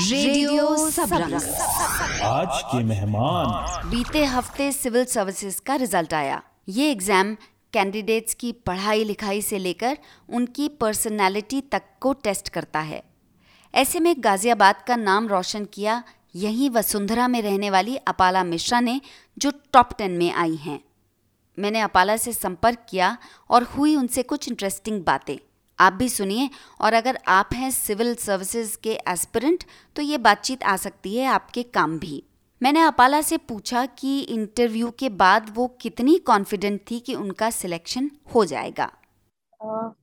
Radio Sabrang आज के मेहमान। बीते हफ़्ते सिविल सर्विसेज़ का रिज़ल्ट आया। ये एग्ज़ाम कैंडिडेट्स की पढ़ाई लिखाई से लेकर उनकी पर्सनालिटी तक को टेस्ट करता है। ऐसे में गाजियाबाद का नाम रोशन किया यहीं वसुंधरा में रहने वाली अपाला मिश्रा ने जो टॉप टेन में आई हैं। मैंने अपाला से संपर्क किया और हुई उनसे कुछ इंटरेस्टिंग बातें। आप भी सुनिए। और अगर आप हैं सिविल सर्विसेज़ के एस्पिरेंट तो ये बातचीत आ सकती है आपके काम भी। मैंने अपाला से पूछा कि इंटरव्यू के बाद वो कितनी कॉन्फिडेंट थी कि उनका सिलेक्शन हो जाएगा?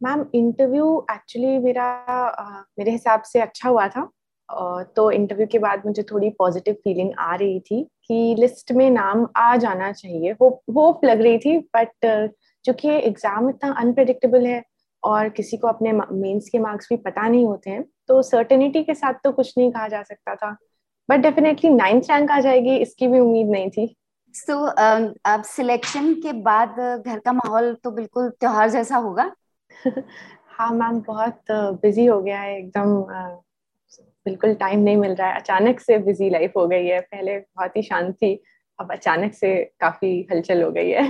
मैम इंटरव्यू एक्चुअली मेरा uh, मेरे हिसाब से अच्छा हुआ था। uh, तो इंटरव्यू के बाद मुझे थोड़ी पॉजिटिव फीलिंग आ रही थी कि लिस्ट में नाम आ जाना चाहिए। होप होप लग रही थी बट uh, चूँकि एग्ज़ाम इतना अनप्रडिक्टेबल है और किसी को अपने मेंस के मार्क्स भी पता नहीं होते हैं तो सर्टेनिटी के साथ तो कुछ नहीं कहा जा सकता था। बट डेफिनेटली नाइन्थ रैंक आ जाएगी इसकी भी उम्मीद नहीं थी। तो so, uh, अब सिलेक्शन के बाद घर का माहौल तो बिल्कुल त्योहार जैसा होगा। हाँ मैम बहुत बिज़ी हो गया है एकदम बिल्कुल टाइम नहीं मिल रहा है। अचानक से बिज़ी लाइफ हो गई है। पहले बहुत ही शांत थी अब अचानक से काफ़ी हलचल हो गई है।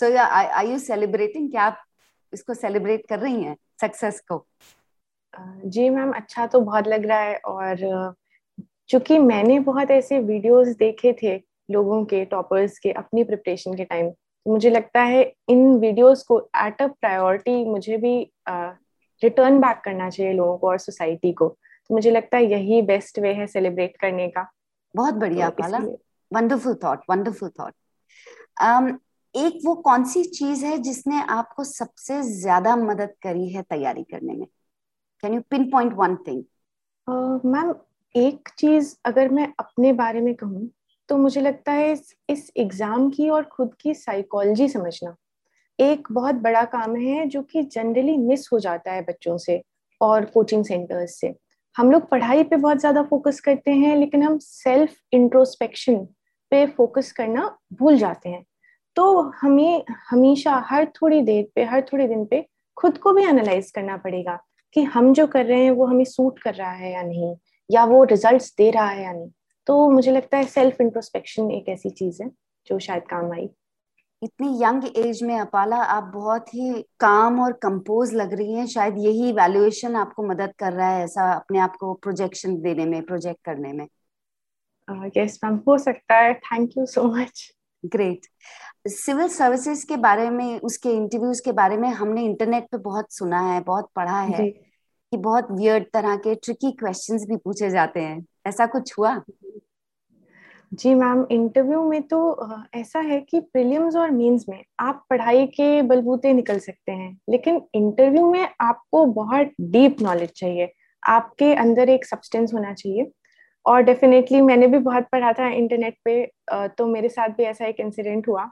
सो आर यू सेलिब्रेटिंग क्या आप इसको सेलिब्रेट कर रही हैं सक्सेस को? जी मैम अच्छा तो बहुत लग रहा है और चूँकि मैंने बहुत ऐसे वीडियोस देखे थे लोगों के टॉपर्स के अपनी प्रिपरेशन के टाइम तो मुझे लगता है इन वीडियोस को एट अ प्रायोरिटी मुझे भी रिटर्न बैक करना चाहिए लोगों को और सोसाइटी को। तो मुझे लगता है यही बेस्ट वे है सेलिब्रेट करने का। बहुत बढ़िया तो वंडरफुल थॉट वंडरफुल थॉट एक वो कौन सी चीज़ है जिसने आपको सबसे ज़्यादा मदद करी है तैयारी करने में? Can you pinpoint one thing ma'am एक चीज़ अगर मैं अपने बारे में कहूँ तो मुझे लगता है इस, इस एग्ज़ाम की और खुद की साइकोलॉजी समझना एक बहुत बड़ा काम है जो कि जनरली मिस हो जाता है बच्चों से और कोचिंग सेंटर्स से। हम लोग पढ़ाई पे बहुत ज़्यादा फोकस करते हैं लेकिन हम सेल्फ इंट्रोस्पेक्शन पे फोकस करना भूल जाते हैं। तो हमें हमेशा हर थोड़ी देर पे हर थोड़े दिन पे खुद को भी एनालाइज करना पड़ेगा कि हम जो कर रहे हैं वो हमें सूट कर रहा है या नहीं या वो रिजल्ट्स दे रहा है या नहीं। तो मुझे लगता है सेल्फ इंट्रोस्पेक्शन एक ऐसी चीज़ है जो शायद काम आई। इतनी यंग एज में अपाला आप बहुत ही काम और कंपोज लग रही हैं। शायद यही वैल्यूएशन आपको मदद कर रहा है ऐसा अपने आप को प्रोजेक्शन देने में प्रोजेक्ट करने में। यस uh, मैम हो सकता है। Thank you so much great civil services के बारे में उसके इंटरव्यूज़ के बारे में हमने इंटरनेट पे बहुत सुना है बहुत पढ़ा है कि बहुत वियर्ड तरह के ट्रिकी क्वेश्चंस भी पूछे जाते हैं। ऐसा कुछ हुआ? जी मैम इंटरव्यू में तो ऐसा है कि प्रीलिम्स और मेंस में आप पढ़ाई के बलबूते निकल सकते हैं लेकिन इंटरव्यू में आपको बहुत डीप नॉलेज चाहिए। आपके अंदर एक सब्सटेंस होना चाहिए। और डेफिनेटली मैंने भी बहुत पढ़ा था इंटरनेट पे तो मेरे साथ भी ऐसा एक इंसिडेंट हुआ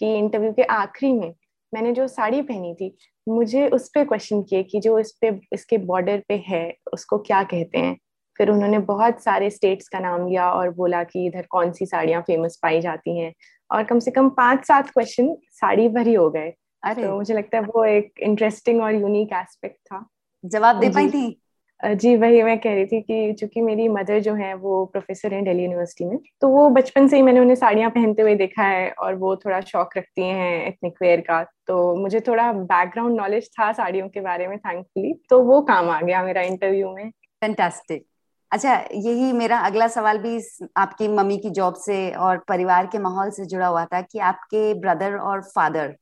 कि इंटरव्यू के आखिरी में मैंने जो साड़ी पहनी थी मुझे उस पर क्वेश्चन किए कि जो इस पे इसके बॉर्डर पे है उसको क्या कहते हैं? फिर उन्होंने बहुत सारे स्टेट्स का नाम लिया और बोला कि इधर कौन सी साड़ियाँ फ़ेमस पाई जाती हैं? और कम से कम पाँच सात क्वेश्चन साड़ी भर ही हो गए। अरे तो मुझे लगता है वो एक इंटरेस्टिंग और यूनिक एस्पेक्ट था। जवाब दे पाई थी? जी वही मैं कह रही थी कि चूँकि मेरी मदर जो है वो प्रोफेसर हैं दिल्ली यूनिवर्सिटी में तो वो बचपन से ही मैंने उन्हें साड़ियाँ पहनते हुए देखा है और वो थोड़ा शौक रखती हैं एथनिक वेयर का। तो मुझे थोड़ा बैकग्राउंड नॉलेज था साड़ियों के बारे में थैंकफुली तो वो काम आ गया मेरा इंटरव्यू में। फैंटास्टिक अच्छा यही मेरा अगला सवाल भी आपकी मम्मी की जॉब से और परिवार के माहौल से जुड़ा हुआ था कि आपके ब्रदर और फादर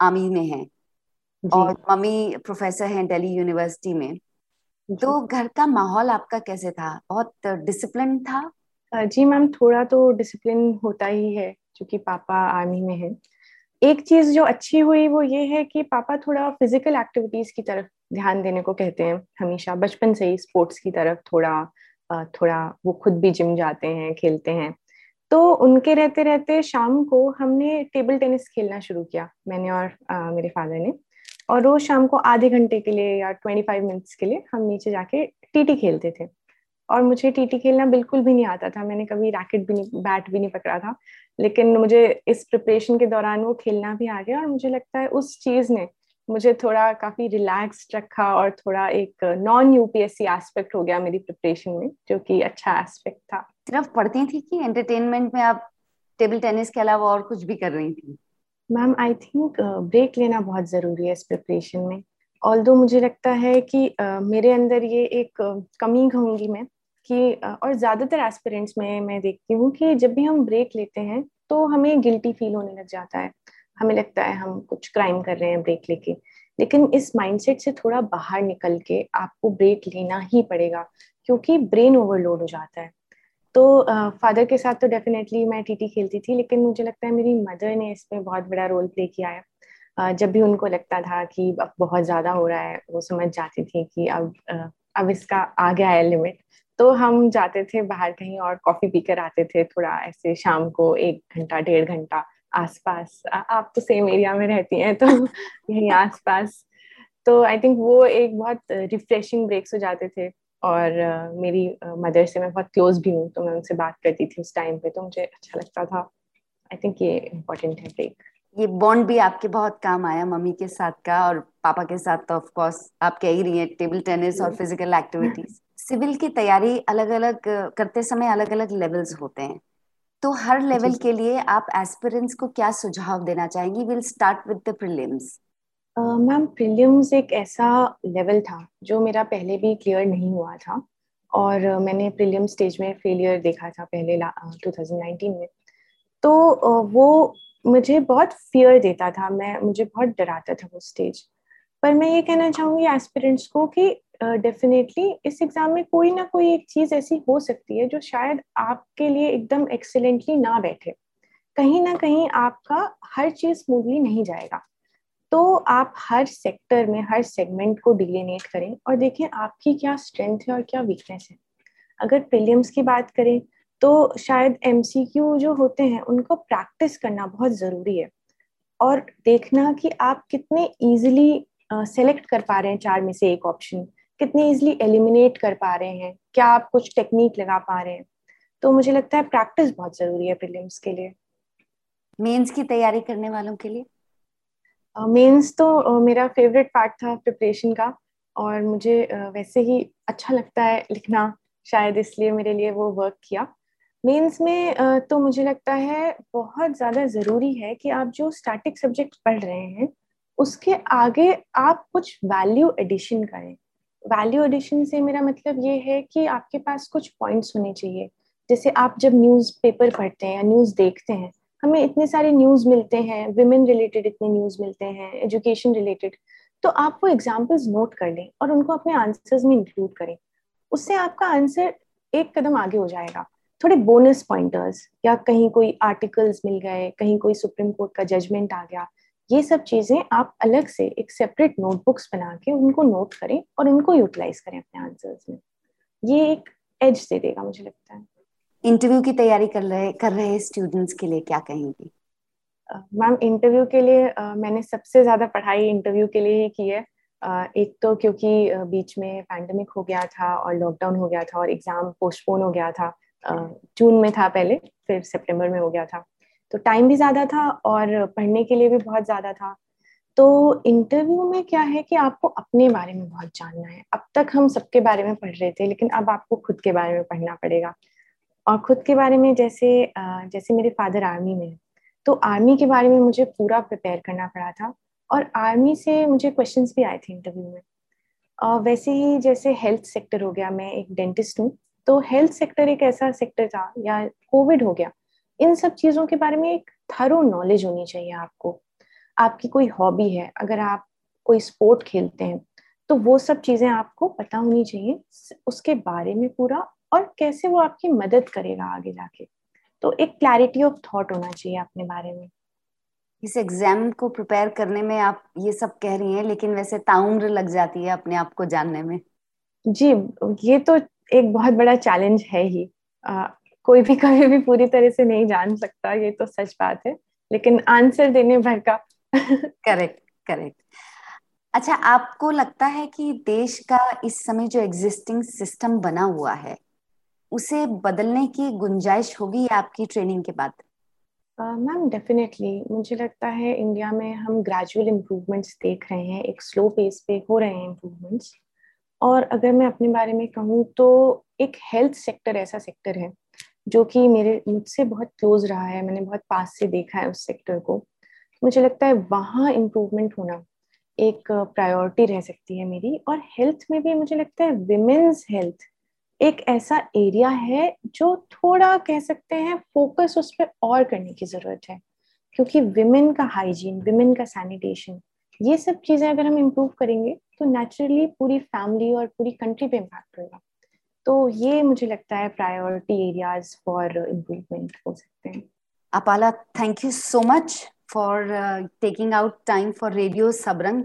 आर्मी में हैं। और मम्मी प्रोफेसर हैं दिल्ली यूनिवर्सिटी में। तो घर का माहौल आपका कैसे था? बहुत डिसिप्लिन था? जी मैम थोड़ा तो डिसिप्लिन होता ही है क्योंकि पापा आर्मी में है। एक चीज़ जो अच्छी हुई वो ये है कि पापा थोड़ा फ़िज़िकल एक्टिविटीज़ की तरफ़ ध्यान देने को कहते हैं हमेशा। बचपन से ही स्पोर्ट्स की तरफ़ थोड़ा थोड़ा वो खुद भी जिम जाते हैं खेलते हैं। तो उनके रहते रहते शाम को हमने टेबल टेनिस खेलना शुरू किया मैंने और आ, मेरे फादर ने। और रोज शाम को आधे घंटे के लिए या ट्वेंटी फाइव मिनट्स के लिए हम नीचे जाके टीटी खेलते थे। और मुझे टीटी खेलना बिल्कुल भी नहीं आता था। मैंने कभी रैकेट भी नहीं बैट भी नहीं पकड़ा था। लेकिन मुझे इस प्रिपरेशन के दौरान वो खेलना भी आ गया और मुझे लगता है उस चीज़ ने मुझे थोड़ा काफ़ी रिलैक्स रखा और थोड़ा एक नॉन यूपीएससी एस्पेक्ट हो गया मेरी प्रिपरेशन में, जो कि अच्छा एस्पेक्ट था। सिर्फ़ पढ़ती थी कि एंटरटेनमेंट में आप टेबल टेनिस के अलावा और कुछ भी कर रही थी? मैम आई थिंक ब्रेक लेना बहुत ज़रूरी है इस प्रिपरेशन में। ऑल मुझे लगता है कि uh, मेरे अंदर ये एक uh, कमी कहूँगी मैं कि uh, और ज़्यादातर एस्पिरेंट्स में मैं देखती हूँ कि जब भी हम ब्रेक लेते हैं तो हमें गिल्टी फील होने लग जाता है। हमें लगता है हम कुछ क्राइम कर रहे हैं ब्रेक लेके। लेकिन इस माइंडसेट से थोड़ा बाहर निकल के आपको ब्रेक लेना ही पड़ेगा क्योंकि ब्रेन ओवरलोड हो जाता है। तो फादर uh, के साथ तो डेफिनेटली मैं टीटी खेलती थी लेकिन मुझे लगता है मेरी मदर ने इसमें बहुत बड़ा रोल प्ले किया है। uh, जब भी उनको लगता था कि अब बहुत ज़्यादा हो रहा है वो समझ जाती थी कि अब uh, अब इसका आ गया है लिमिट तो हम जाते थे बाहर कहीं और कॉफ़ी पीकर आते थे थोड़ा ऐसे शाम को एक घंटा डेढ़ घंटा आसपास। आप तो सेम एरिया में रहती हैं तो यहीं आसपास। तो आई थिंक वो एक बहुत रिफ्रेशिंग ब्रेक्स हो जाते थे। और मेरी मदर से मैं बहुत क्लोज भी हूँ तो मैं उनसे बात करती थी उस टाइम पे तो मुझे अच्छा लगता था। आई थिंक ये इम्पोर्टेंट है ब्रेक ये बॉन्ड भी आपके बहुत काम आया मम्मी के साथ का और पापा के साथ तो ऑफ़ कोर्स आप कह ही रही हैं टेबल टेनिस और फ़िज़िकल एक्टिविटीज़ सिविल की तैयारी अलग अलग करते समय अलग अलग लेवल्स होते हैं। तो हर लेवल के लिए आप एस्पिरेंट्स को क्या सुझाव देना चाहेंगी? Will start with the prelims ma'am prelims एक ऐसा लेवल था जो मेरा पहले भी क्लियर नहीं हुआ था और मैंने प्रीलियम स्टेज में फेलियर देखा था पहले टू थाउज़ेंड नाइनटीन में। तो वो मुझे बहुत फियर देता था मैं मुझे बहुत डराता था वो स्टेज पर मैं ये कहना चाहूँगी एस्पिरेंट्स को कि डेफिनेटली uh, इस एग्ज़ाम में कोई ना कोई एक चीज़ ऐसी हो सकती है जो शायद आपके लिए एकदम एक्सेलेंटली ना बैठे। कहीं ना कहीं आपका हर चीज़ स्मूथली नहीं जाएगा। तो आप हर सेक्टर में, हर सेगमेंट को डिलेनेट करें और देखें आपकी क्या स्ट्रेंथ है और क्या वीकनेस है। अगर प्रीलियम्स की बात करें तो शायद एमसीक्यू जो होते हैं, उनको प्रैक्टिस करना बहुत ज़रूरी है। और देखना कि आप कितने इजीली सेलेक्ट कर पा रहे हैं चार में से एक ऑप्शन कितने इजिली एलिमिनेट कर पा रहे हैं। क्या आप कुछ टेक्निक लगा पा रहे हैं। तो मुझे लगता है प्रैक्टिस बहुत ज़रूरी है प्रीलिम्स के लिए। मेंस की तैयारी करने वालों के लिए? मेंस uh, तो uh, मेरा फेवरेट पार्ट था प्रिपरेशन का और मुझे uh, वैसे ही अच्छा लगता है लिखना शायद इसलिए मेरे लिए वो वर्क किया। मेंस में तो मुझे लगता है बहुत ज़्यादा ज़रूरी है कि आप जो स्टैटिक सब्जेक्ट पढ़ रहे हैं उसके आगे आप कुछ वैल्यू एडिशन करें। वैल्यू एडिशन से मेरा मतलब ये है कि आपके पास कुछ पॉइंट्स होने चाहिए। जैसे आप जब न्यूज़ पेपर पढ़ते हैं या न्यूज़ देखते हैं हमें इतने सारे न्यूज़ मिलते हैं विमेन रिलेटेड इतने न्यूज़ मिलते हैं एजुकेशन रिलेटेड तो आप वो एग्जाम्पल्स नोट कर लें और उनको अपने आंसर्स में इंक्लूड करें। उससे आपका आंसर एक कदम आगे हो जाएगा। थोड़े बोनस पॉइंटर्स या कहीं कोई आर्टिकल्स मिल गए, कहीं कोई सुप्रीम कोर्ट का जजमेंट आ गया, ये सब चीज़ें आप अलग से एक सेपरेट नोटबुक्स बना के उनको नोट करें और उनको यूटिलाइज करें अपने आंसर्स में। ये एक एज दे देगा मुझे लगता है। इंटरव्यू की तैयारी कर रहे कर रहे स्टूडेंट्स के लिए क्या कहेंगी? मैम इंटरव्यू के लिए uh, मैंने सबसे ज़्यादा पढ़ाई इंटरव्यू के लिए ही की है। uh, एक तो क्योंकि uh, बीच में पैंडमिक हो गया था और लॉकडाउन हो गया था और एग्ज़ाम पोस्टपोन हो गया था। जून में था पहले फिर सितंबर में हो गया था। तो टाइम भी ज़्यादा था और पढ़ने के लिए भी बहुत ज़्यादा था। तो इंटरव्यू में क्या है कि आपको अपने बारे में बहुत जानना है। अब तक हम सबके बारे में पढ़ रहे थे लेकिन अब आपको खुद के बारे में पढ़ना पड़ेगा। और खुद के बारे में जैसे जैसे मेरे फादर आर्मी में तो आर्मी के बारे में मुझे पूरा प्रिपेयर करना पड़ा था और आर्मी से मुझे क्वेश्चंस भी आए थे इंटरव्यू में। और वैसे ही जैसे हेल्थ सेक्टर हो गया, मैं एक डेंटिस्ट हूँ तो हेल्थ सेक्टर एक ऐसा सेक्टर था या कोविड हो गया, इन सब चीज़ों के बारे में एक थरो नॉलेज होनी चाहिए आपको। आपकी कोई हॉबी है, अगर आप कोई स्पोर्ट खेलते हैं तो वो सब चीज़ें आपको पता होनी चाहिए, उसके बारे में पूरा और कैसे वो आपकी मदद करेगा आगे जाके? तो एक क्लैरिटी ऑफ़ थॉट होना चाहिए अपने बारे में। इस एग्ज़ाम को प्रिपेयर करने में आप ये सब कह रही हैं लेकिन वैसे ताउम्र लग जाती है अपने आप को जानने में। जी ये तो एक बहुत बड़ा चैलेंज है ही। आ, कोई भी कभी भी पूरी तरह से नहीं जान सकता ये तो सच बात है। लेकिन आंसर देने भर का। करेक्ट करेक्ट अच्छा आपको लगता है कि देश का इस समय जो एग्जिस्टिंग सिस्टम बना हुआ है उसे बदलने की गुंजाइश होगी आपकी ट्रेनिंग के बाद? मैम uh, डेफिनेटली मुझे लगता है इंडिया में हम ग्रेजुअल इम्प्रूवमेंट्स देख रहे हैं एक स्लो पेस पे हो रहे हैं इम्प्रूवमेंट्स और अगर मैं अपने बारे में कहूँ तो एक हेल्थ सेक्टर ऐसा सेक्टर है जो कि मेरे मुझसे बहुत क्लोज रहा है मैंने बहुत पास से देखा है उस सेक्टर को. मुझे लगता है वहाँ इम्प्रूवमेंट होना एक प्रायोरिटी रह सकती है मेरी. और हेल्थ में भी मुझे लगता है विमेन्स हेल्थ एक ऐसा एरिया है जो थोड़ा कह सकते हैं फोकस उस पर और करने की ज़रूरत है। क्योंकि विमेन का हाइजीन विमेन का सैनिटेशन ये सब चीज़ें अगर हम इम्प्रूव करेंगे तो नेचुरली पूरी फैमिली और पूरी कंट्री पे इम्पैक्ट होगा। तो ये मुझे लगता है प्रायोरिटी एरियाज़ फॉर इम्प्रूवमेंट हो सकते हैं। Apala thank you so much for taking out time for radio Sabrang